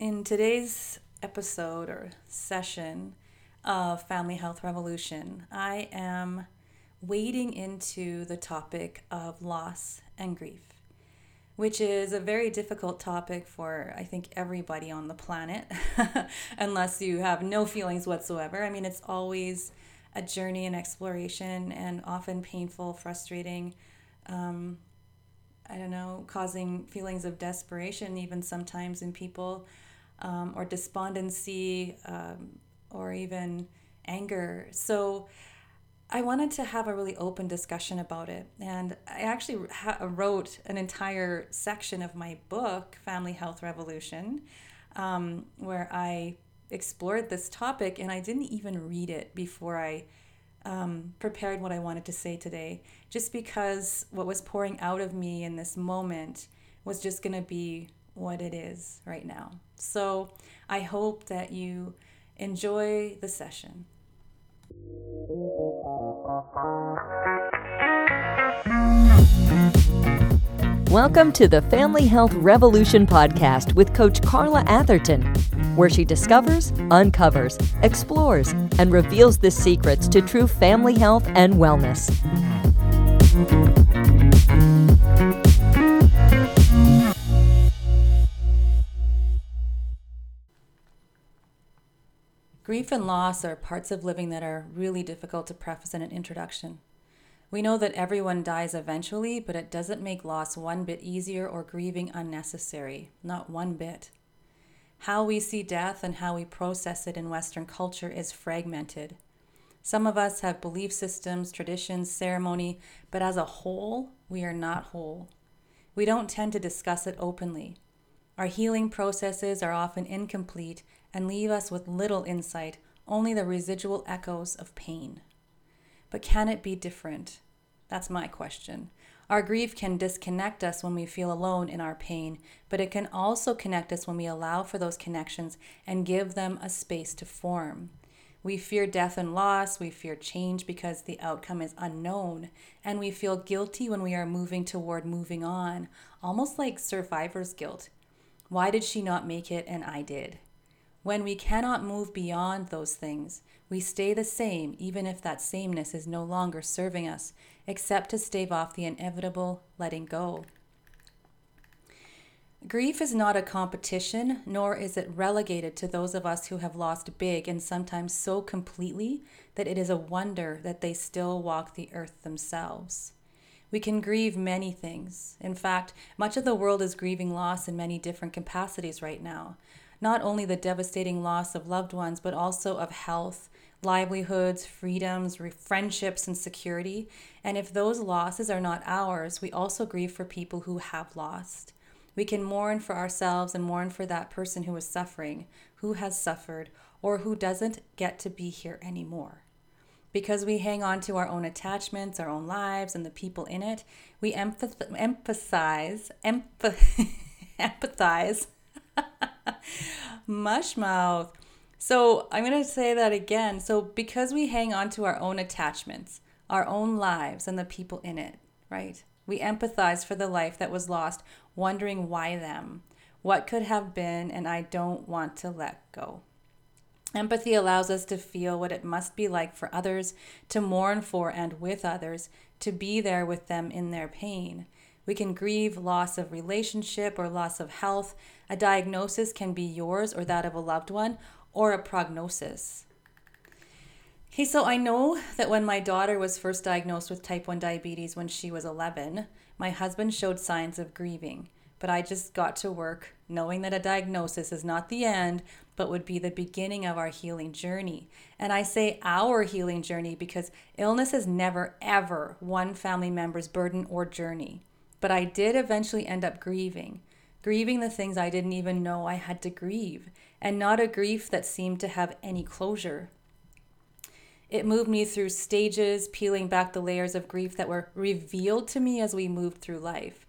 In today's episode or session of Family Health Revolution, I am wading into the topic of loss and grief, which is a very difficult topic for, I think, everybody on the planet, unless you have no feelings whatsoever. I mean, it's always a journey and exploration and often painful, frustrating. Um, I don't know, causing feelings of desperation, even sometimes in people um, or despondency um, or even anger. So I wanted to have a really open discussion about it. And I actually ha- wrote an entire section of my book, Family Health Revolution, um, where I explored this topic and I didn't even read it before I um, prepared what I wanted to say today, just because what was pouring out of me in this moment was just going to be what it is right now. So I hope that you enjoy the session. Welcome to the Family Health Revolution podcast with Coach Carla Atherton, where she discovers, uncovers, explores, and reveals the secrets to true family health and wellness. Grief and loss are parts of living that are really difficult to preface in an introduction. We know that everyone dies eventually, but it doesn't make loss one bit easier or grieving unnecessary. Not one bit. How we see death and how we process it in Western culture is fragmented. Some of us have belief systems, traditions, ceremony, but as a whole, we are not whole. We don't tend to discuss it openly. Our healing processes are often incomplete and leave us with little insight, only the residual echoes of pain. But can it be different? That's my question. Our grief can disconnect us when we feel alone in our pain, but it can also connect us when we allow for those connections and give them a space to form. We fear death and loss, we fear change because the outcome is unknown, and we feel guilty when we are moving toward moving on, almost like survivor's guilt. Why did she not make it and I did? When we cannot move beyond those things, we stay the same even if that sameness is no longer serving us, except to stave off the inevitable letting go. Grief is not a competition, nor is it relegated to those of us who have lost big and sometimes so completely that it is a wonder that they still walk the earth themselves. We can grieve many things. In fact, much of the world is grieving loss in many different capacities right now. Not only the devastating loss of loved ones, but also of health, livelihoods, freedoms, friendships, and security. And if those losses are not ours, we also grieve for people who have lost. We can mourn for ourselves and mourn for that person who is suffering, who has suffered, or who doesn't get to be here anymore. Because we hang on to our own attachments, our own lives, and the people in it, we emphasize, empath- empathize, mushmouth. So I'm going to say that again. So, because we hang on to our own attachments, our own lives, and the people in it, right? We empathize for the life that was lost, wondering why them, what could have been, and I don't want to let go. Empathy allows us to feel what it must be like for others, to mourn for and with others, to be there with them in their pain. We can grieve loss of relationship or loss of health. A diagnosis can be yours or that of a loved one, or a prognosis. Okay, so I know that when my daughter was first diagnosed with type 1 diabetes when she was 11, my husband showed signs of grieving but I just got to work knowing that a diagnosis is not the end, but would be the beginning of our healing journey. And I say our healing journey because illness is never, ever one family member's burden or journey. But I did eventually end up grieving, grieving the things I didn't even know I had to grieve, and not a grief that seemed to have any closure. It moved me through stages, peeling back the layers of grief that were revealed to me as we moved through life.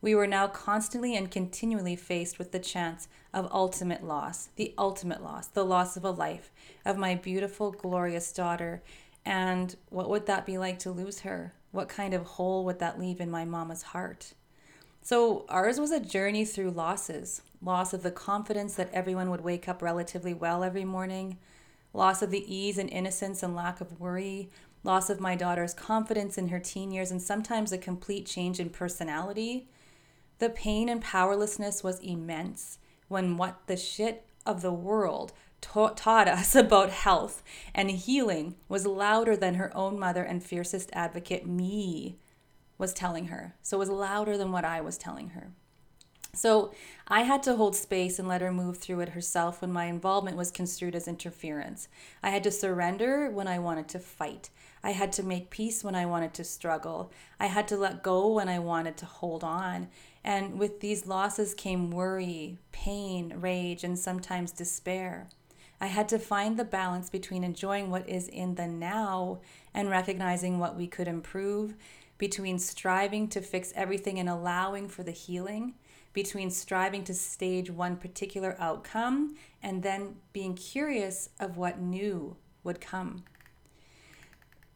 We were now constantly and continually faced with the chance of ultimate loss, the ultimate loss, the loss of a life, of my beautiful, glorious daughter. And what would that be like to lose her? What kind of hole would that leave in my mama's heart? So ours was a journey through losses loss of the confidence that everyone would wake up relatively well every morning, loss of the ease and innocence and lack of worry, loss of my daughter's confidence in her teen years, and sometimes a complete change in personality. The pain and powerlessness was immense when what the shit of the world ta- taught us about health and healing was louder than her own mother and fiercest advocate, me, was telling her. So it was louder than what I was telling her. So I had to hold space and let her move through it herself when my involvement was construed as interference. I had to surrender when I wanted to fight. I had to make peace when I wanted to struggle. I had to let go when I wanted to hold on. And with these losses came worry, pain, rage, and sometimes despair. I had to find the balance between enjoying what is in the now and recognizing what we could improve, between striving to fix everything and allowing for the healing between striving to stage one particular outcome and then being curious of what new would come.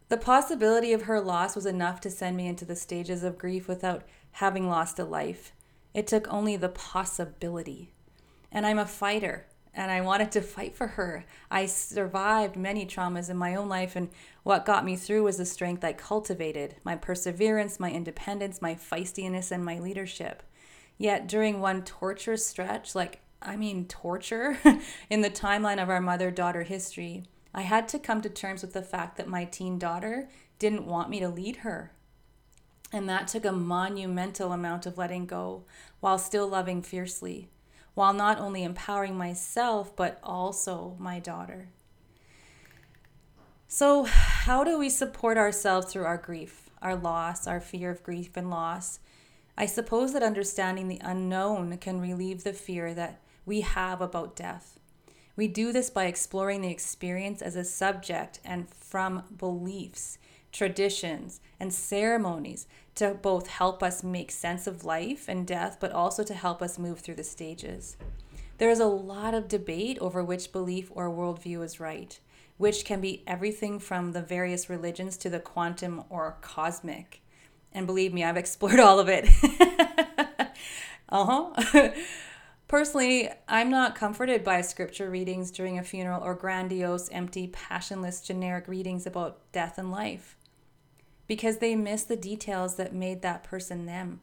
The possibility of her loss was enough to send me into the stages of grief without having lost a life. It took only the possibility. And I'm a fighter and I wanted to fight for her. I survived many traumas in my own life, and what got me through was the strength I cultivated my perseverance, my independence, my feistiness, and my leadership. Yet during one torturous stretch, like, I mean, torture, in the timeline of our mother daughter history, I had to come to terms with the fact that my teen daughter didn't want me to lead her. And that took a monumental amount of letting go while still loving fiercely, while not only empowering myself, but also my daughter. So, how do we support ourselves through our grief, our loss, our fear of grief and loss? I suppose that understanding the unknown can relieve the fear that we have about death. We do this by exploring the experience as a subject and from beliefs, traditions, and ceremonies to both help us make sense of life and death, but also to help us move through the stages. There is a lot of debate over which belief or worldview is right, which can be everything from the various religions to the quantum or cosmic. And believe me, I've explored all of it. uh huh. Personally, I'm not comforted by scripture readings during a funeral or grandiose, empty, passionless, generic readings about death and life because they miss the details that made that person them.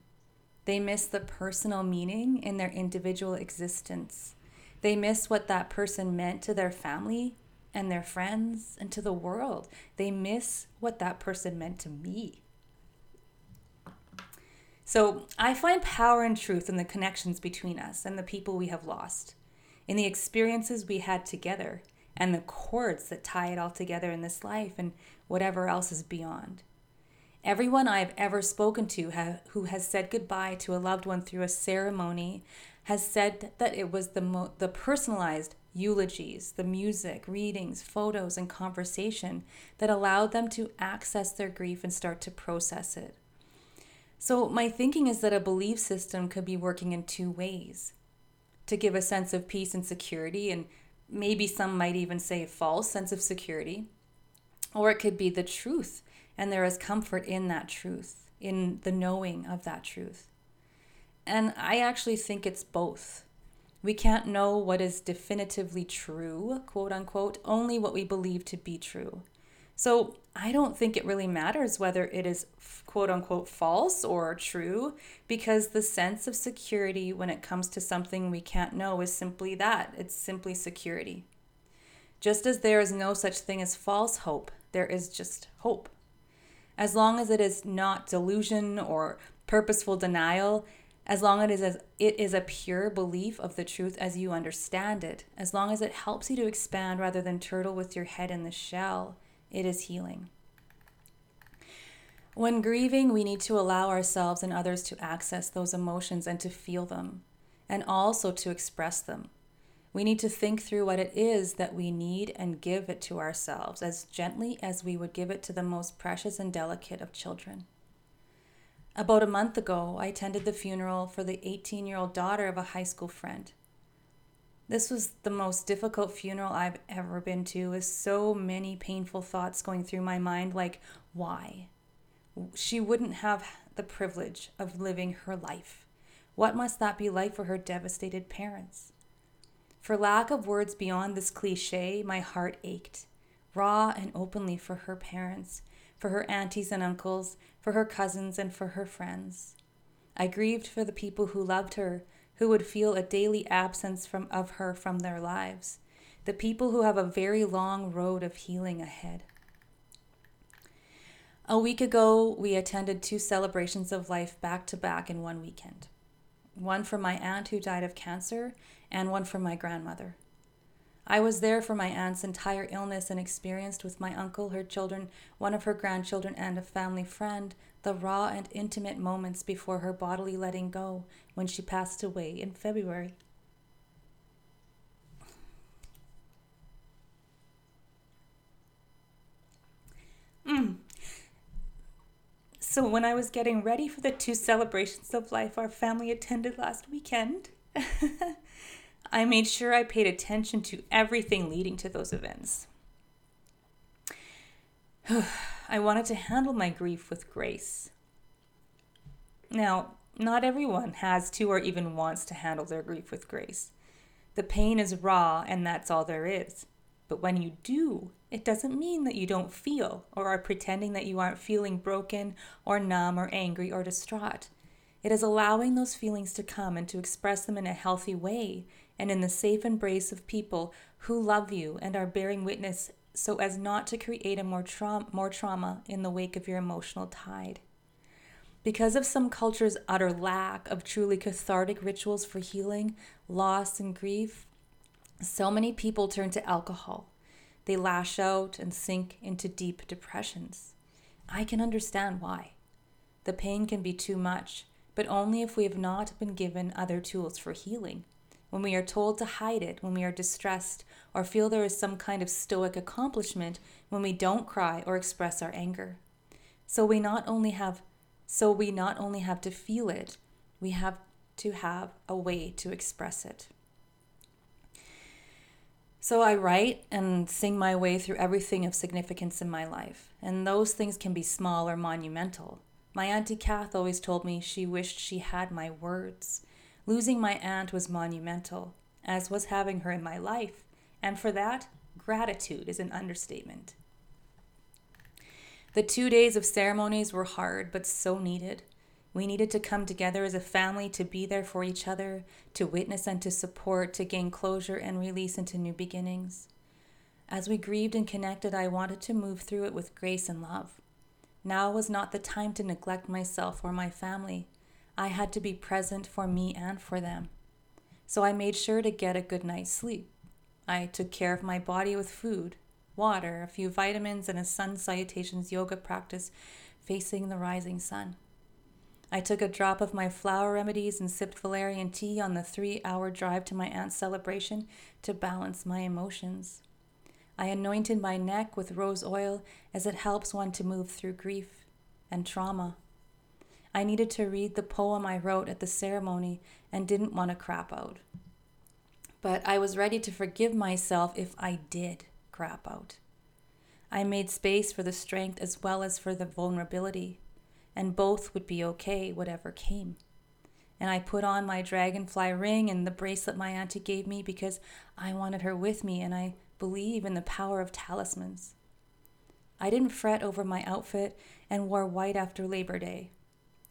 They miss the personal meaning in their individual existence. They miss what that person meant to their family and their friends and to the world. They miss what that person meant to me. So I find power and truth in the connections between us and the people we have lost, in the experiences we had together, and the cords that tie it all together in this life and whatever else is beyond. Everyone I've ever spoken to who has said goodbye to a loved one through a ceremony has said that it was the, mo- the personalized eulogies, the music, readings, photos, and conversation that allowed them to access their grief and start to process it. So, my thinking is that a belief system could be working in two ways to give a sense of peace and security, and maybe some might even say false sense of security, or it could be the truth, and there is comfort in that truth, in the knowing of that truth. And I actually think it's both. We can't know what is definitively true, quote unquote, only what we believe to be true. So I don't think it really matters whether it is quote unquote false or true because the sense of security when it comes to something we can't know is simply that it's simply security. Just as there is no such thing as false hope, there is just hope. As long as it is not delusion or purposeful denial, as long as it is, as it is a pure belief of the truth as you understand it, as long as it helps you to expand rather than turtle with your head in the shell, it is healing. When grieving, we need to allow ourselves and others to access those emotions and to feel them, and also to express them. We need to think through what it is that we need and give it to ourselves as gently as we would give it to the most precious and delicate of children. About a month ago, I attended the funeral for the 18 year old daughter of a high school friend. This was the most difficult funeral I've ever been to, with so many painful thoughts going through my mind like, why? She wouldn't have the privilege of living her life. What must that be like for her devastated parents? For lack of words beyond this cliche, my heart ached, raw and openly for her parents, for her aunties and uncles, for her cousins, and for her friends. I grieved for the people who loved her, who would feel a daily absence from, of her from their lives, the people who have a very long road of healing ahead. A week ago, we attended two celebrations of life back to back in one weekend one for my aunt who died of cancer, and one for my grandmother. I was there for my aunt's entire illness and experienced with my uncle, her children, one of her grandchildren, and a family friend the raw and intimate moments before her bodily letting go when she passed away in February. So, when I was getting ready for the two celebrations of life our family attended last weekend, I made sure I paid attention to everything leading to those events. I wanted to handle my grief with grace. Now, not everyone has to or even wants to handle their grief with grace. The pain is raw, and that's all there is. But when you do, it doesn't mean that you don't feel or are pretending that you aren't feeling broken or numb or angry or distraught. It is allowing those feelings to come and to express them in a healthy way and in the safe embrace of people who love you and are bearing witness so as not to create a more, tra- more trauma in the wake of your emotional tide. Because of some cultures' utter lack of truly cathartic rituals for healing, loss, and grief, so many people turn to alcohol. They lash out and sink into deep depressions. I can understand why. The pain can be too much, but only if we have not been given other tools for healing when we are told to hide it, when we are distressed, or feel there is some kind of stoic accomplishment when we don't cry or express our anger. So we not only have so we not only have to feel it, we have to have a way to express it. So I write and sing my way through everything of significance in my life, and those things can be small or monumental. My Auntie Kath always told me she wished she had my words. Losing my aunt was monumental, as was having her in my life, and for that, gratitude is an understatement. The two days of ceremonies were hard, but so needed. We needed to come together as a family to be there for each other, to witness and to support, to gain closure and release into new beginnings. As we grieved and connected, I wanted to move through it with grace and love. Now was not the time to neglect myself or my family. I had to be present for me and for them. So I made sure to get a good night's sleep. I took care of my body with food, water, a few vitamins, and a sun salutations yoga practice facing the rising sun. I took a drop of my flower remedies and sipped valerian tea on the three hour drive to my aunt's celebration to balance my emotions. I anointed my neck with rose oil as it helps one to move through grief and trauma. I needed to read the poem I wrote at the ceremony and didn't want to crap out. But I was ready to forgive myself if I did crap out. I made space for the strength as well as for the vulnerability, and both would be okay, whatever came. And I put on my dragonfly ring and the bracelet my auntie gave me because I wanted her with me and I believe in the power of talismans. I didn't fret over my outfit and wore white after Labor Day.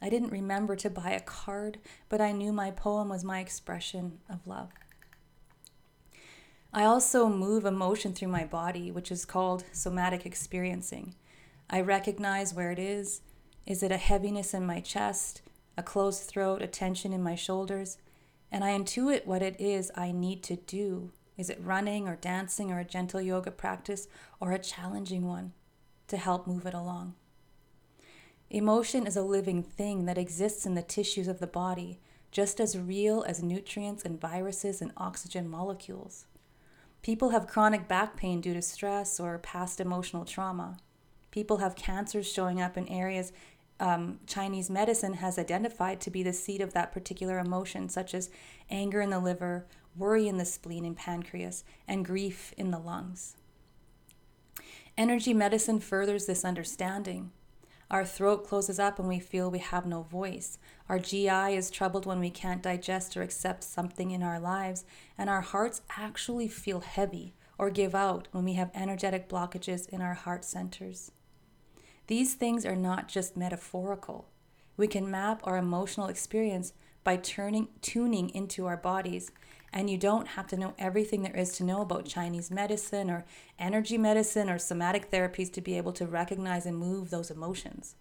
I didn't remember to buy a card, but I knew my poem was my expression of love. I also move emotion through my body, which is called somatic experiencing. I recognize where it is. Is it a heaviness in my chest, a closed throat, a tension in my shoulders? And I intuit what it is I need to do. Is it running or dancing or a gentle yoga practice or a challenging one to help move it along? Emotion is a living thing that exists in the tissues of the body, just as real as nutrients and viruses and oxygen molecules. People have chronic back pain due to stress or past emotional trauma. People have cancers showing up in areas um, Chinese medicine has identified to be the seat of that particular emotion, such as anger in the liver, worry in the spleen and pancreas, and grief in the lungs. Energy medicine furthers this understanding. Our throat closes up and we feel we have no voice. Our GI is troubled when we can't digest or accept something in our lives. And our hearts actually feel heavy or give out when we have energetic blockages in our heart centers. These things are not just metaphorical. We can map our emotional experience by turning tuning into our bodies and you don't have to know everything there is to know about Chinese medicine or energy medicine or somatic therapies to be able to recognize and move those emotions.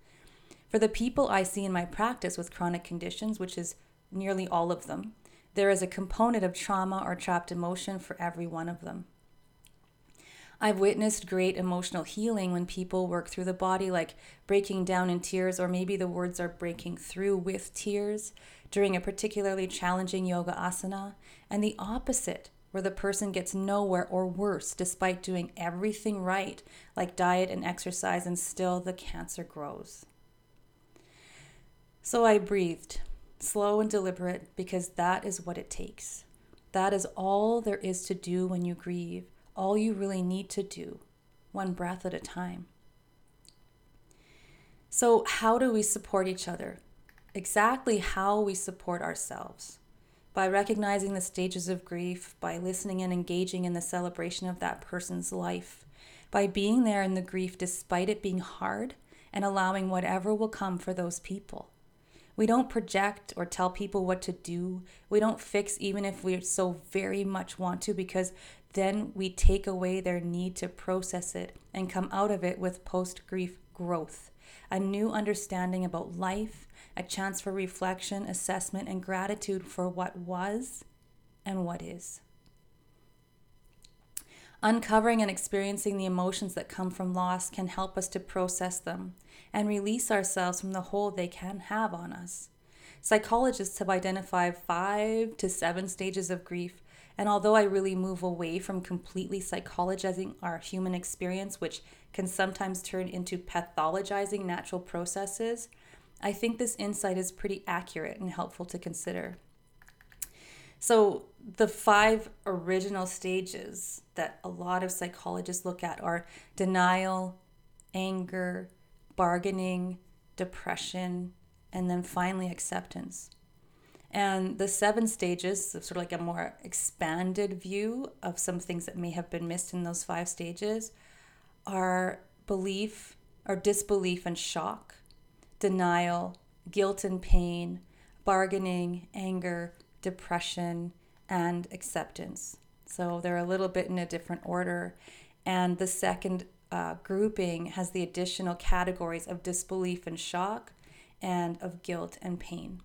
For the people I see in my practice with chronic conditions, which is nearly all of them, there is a component of trauma or trapped emotion for every one of them. I've witnessed great emotional healing when people work through the body, like breaking down in tears, or maybe the words are breaking through with tears during a particularly challenging yoga asana, and the opposite, where the person gets nowhere or worse despite doing everything right, like diet and exercise, and still the cancer grows. So I breathed, slow and deliberate, because that is what it takes. That is all there is to do when you grieve all you really need to do, one breath at a time. So, how do we support each other? Exactly how we support ourselves. By recognizing the stages of grief, by listening and engaging in the celebration of that person's life, by being there in the grief despite it being hard, and allowing whatever will come for those people. We don't project or tell people what to do. We don't fix even if we so very much want to because then we take away their need to process it and come out of it with post grief growth, a new understanding about life, a chance for reflection, assessment, and gratitude for what was and what is. Uncovering and experiencing the emotions that come from loss can help us to process them and release ourselves from the hold they can have on us. Psychologists have identified five to seven stages of grief and although I really move away from completely psychologizing our human experience, which can sometimes turn into pathologizing natural processes, I think this insight is pretty accurate and helpful to consider. So, the five original stages that a lot of psychologists look at are denial, anger, bargaining, depression, and then finally acceptance. And the seven stages, sort of like a more expanded view of some things that may have been missed in those five stages, are belief or disbelief and shock, denial, guilt and pain, bargaining, anger, depression, and acceptance. So they're a little bit in a different order. And the second uh, grouping has the additional categories of disbelief and shock and of guilt and pain.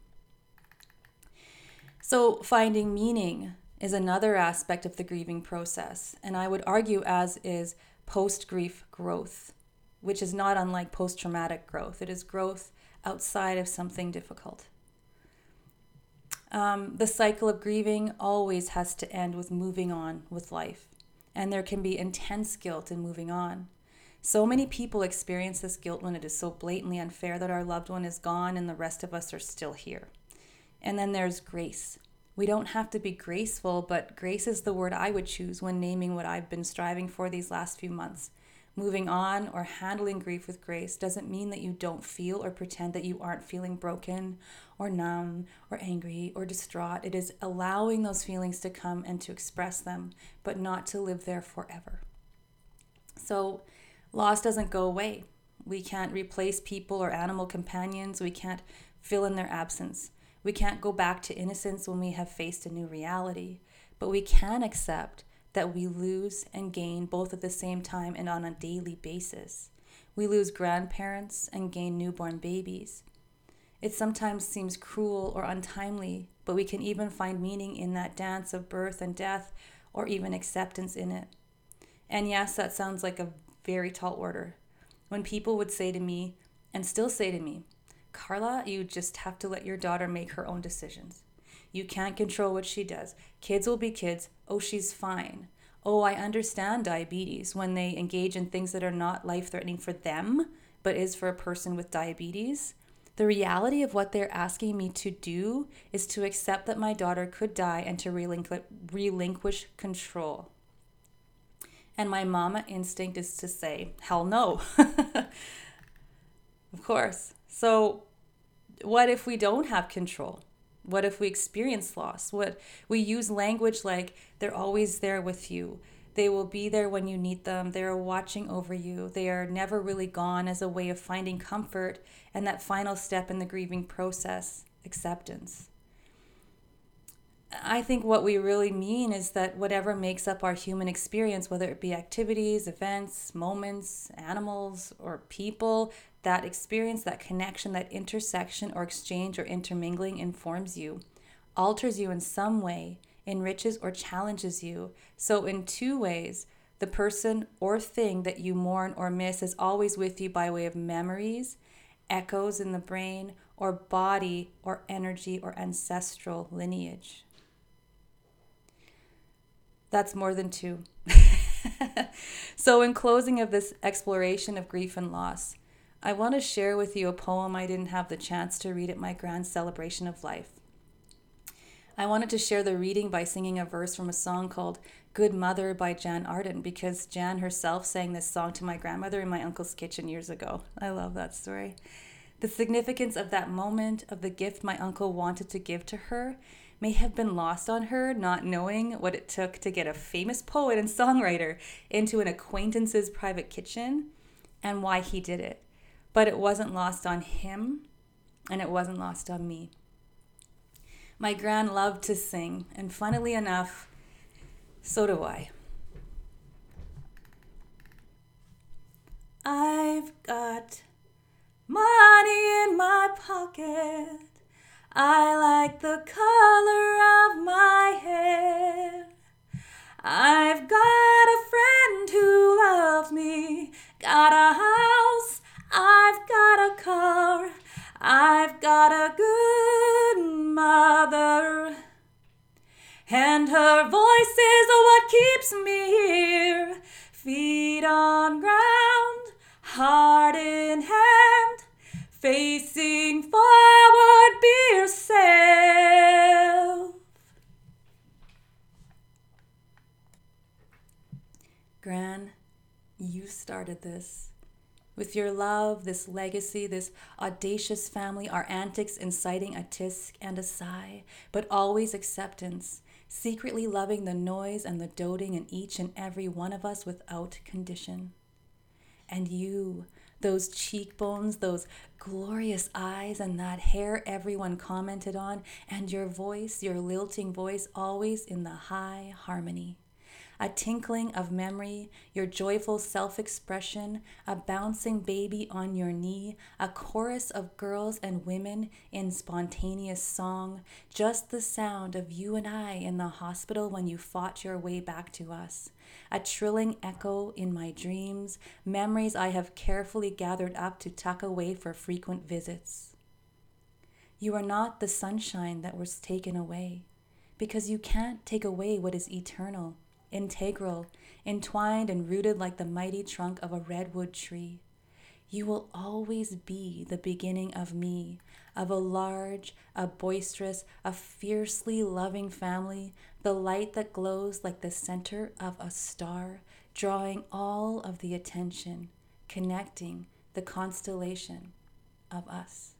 So, finding meaning is another aspect of the grieving process, and I would argue, as is post grief growth, which is not unlike post traumatic growth. It is growth outside of something difficult. Um, the cycle of grieving always has to end with moving on with life, and there can be intense guilt in moving on. So many people experience this guilt when it is so blatantly unfair that our loved one is gone and the rest of us are still here. And then there's grace. We don't have to be graceful, but grace is the word I would choose when naming what I've been striving for these last few months. Moving on or handling grief with grace doesn't mean that you don't feel or pretend that you aren't feeling broken or numb or angry or distraught. It is allowing those feelings to come and to express them, but not to live there forever. So, loss doesn't go away. We can't replace people or animal companions, we can't fill in their absence. We can't go back to innocence when we have faced a new reality, but we can accept that we lose and gain both at the same time and on a daily basis. We lose grandparents and gain newborn babies. It sometimes seems cruel or untimely, but we can even find meaning in that dance of birth and death or even acceptance in it. And yes, that sounds like a very tall order. When people would say to me, and still say to me, Carla, you just have to let your daughter make her own decisions. You can't control what she does. Kids will be kids. Oh, she's fine. Oh, I understand diabetes when they engage in things that are not life threatening for them, but is for a person with diabetes. The reality of what they're asking me to do is to accept that my daughter could die and to relinqu- relinquish control. And my mama instinct is to say, hell no. Of course. So, what if we don't have control? What if we experience loss? What we use language like they're always there with you. They will be there when you need them. They are watching over you. They are never really gone as a way of finding comfort and that final step in the grieving process, acceptance. I think what we really mean is that whatever makes up our human experience, whether it be activities, events, moments, animals, or people, that experience, that connection, that intersection or exchange or intermingling informs you, alters you in some way, enriches or challenges you. So, in two ways, the person or thing that you mourn or miss is always with you by way of memories, echoes in the brain, or body or energy or ancestral lineage. That's more than two. so, in closing of this exploration of grief and loss, I want to share with you a poem I didn't have the chance to read at my grand celebration of life. I wanted to share the reading by singing a verse from a song called Good Mother by Jann Arden because Jann herself sang this song to my grandmother in my uncle's kitchen years ago. I love that story. The significance of that moment, of the gift my uncle wanted to give to her, may have been lost on her, not knowing what it took to get a famous poet and songwriter into an acquaintance's private kitchen and why he did it. But it wasn't lost on him, and it wasn't lost on me. My gran loved to sing, and funnily enough, so do I. I've got money in my pocket I like the color of my hair. I've got a friend who loves me, got a house, I've got a car, I've got a good mother. And her voice is what keeps me here, feet on ground, heart in hand, facing forward, be yourself. Gran, you started this. With your love, this legacy, this audacious family, our antics inciting a tisk and a sigh, but always acceptance, secretly loving the noise and the doting in each and every one of us without condition. And you, those cheekbones, those glorious eyes, and that hair everyone commented on, and your voice, your lilting voice, always in the high harmony. A tinkling of memory, your joyful self expression, a bouncing baby on your knee, a chorus of girls and women in spontaneous song, just the sound of you and I in the hospital when you fought your way back to us a trilling echo in my dreams, memories I have carefully gathered up to tuck away for frequent visits. You are not the sunshine that was taken away, because you can't take away what is eternal, integral, entwined and rooted like the mighty trunk of a redwood tree. You will always be the beginning of me, of a large, a boisterous, a fiercely loving family, the light that glows like the center of a star, drawing all of the attention, connecting the constellation of us.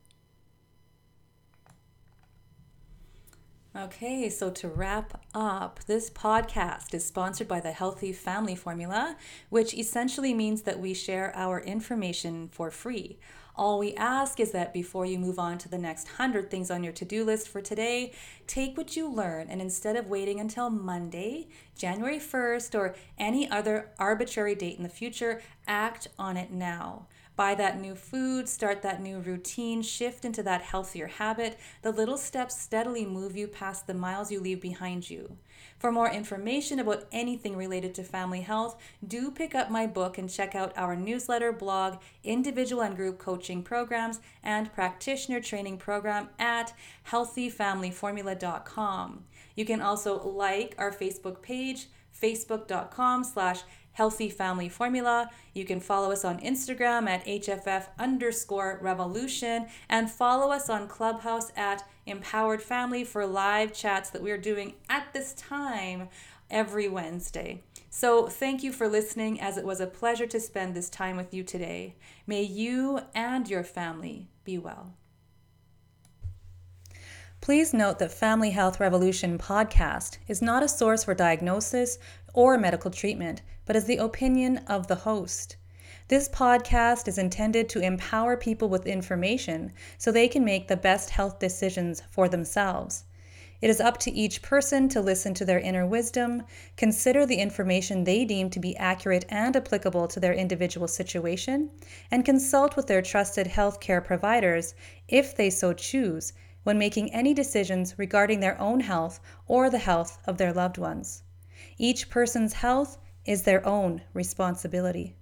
Okay, so to wrap up, this podcast is sponsored by the Healthy Family Formula, which essentially means that we share our information for free. All we ask is that before you move on to the next 100 things on your to do list for today, take what you learn and instead of waiting until Monday, January 1st, or any other arbitrary date in the future, act on it now buy that new food, start that new routine, shift into that healthier habit. The little steps steadily move you past the miles you leave behind you. For more information about anything related to family health, do pick up my book and check out our newsletter, blog, individual and group coaching programs, and practitioner training program at healthyfamilyformula.com. You can also like our Facebook page, facebook.com slash Healthy Family Formula. You can follow us on Instagram at HFF underscore revolution and follow us on Clubhouse at Empowered Family for live chats that we're doing at this time every Wednesday. So, thank you for listening, as it was a pleasure to spend this time with you today. May you and your family be well. Please note that Family Health Revolution podcast is not a source for diagnosis or medical treatment, but is the opinion of the host. This podcast is intended to empower people with information so they can make the best health decisions for themselves. It is up to each person to listen to their inner wisdom, consider the information they deem to be accurate and applicable to their individual situation, and consult with their trusted healthcare providers if they so choose when making any decisions regarding their own health or the health of their loved ones. Each person's health is their own responsibility.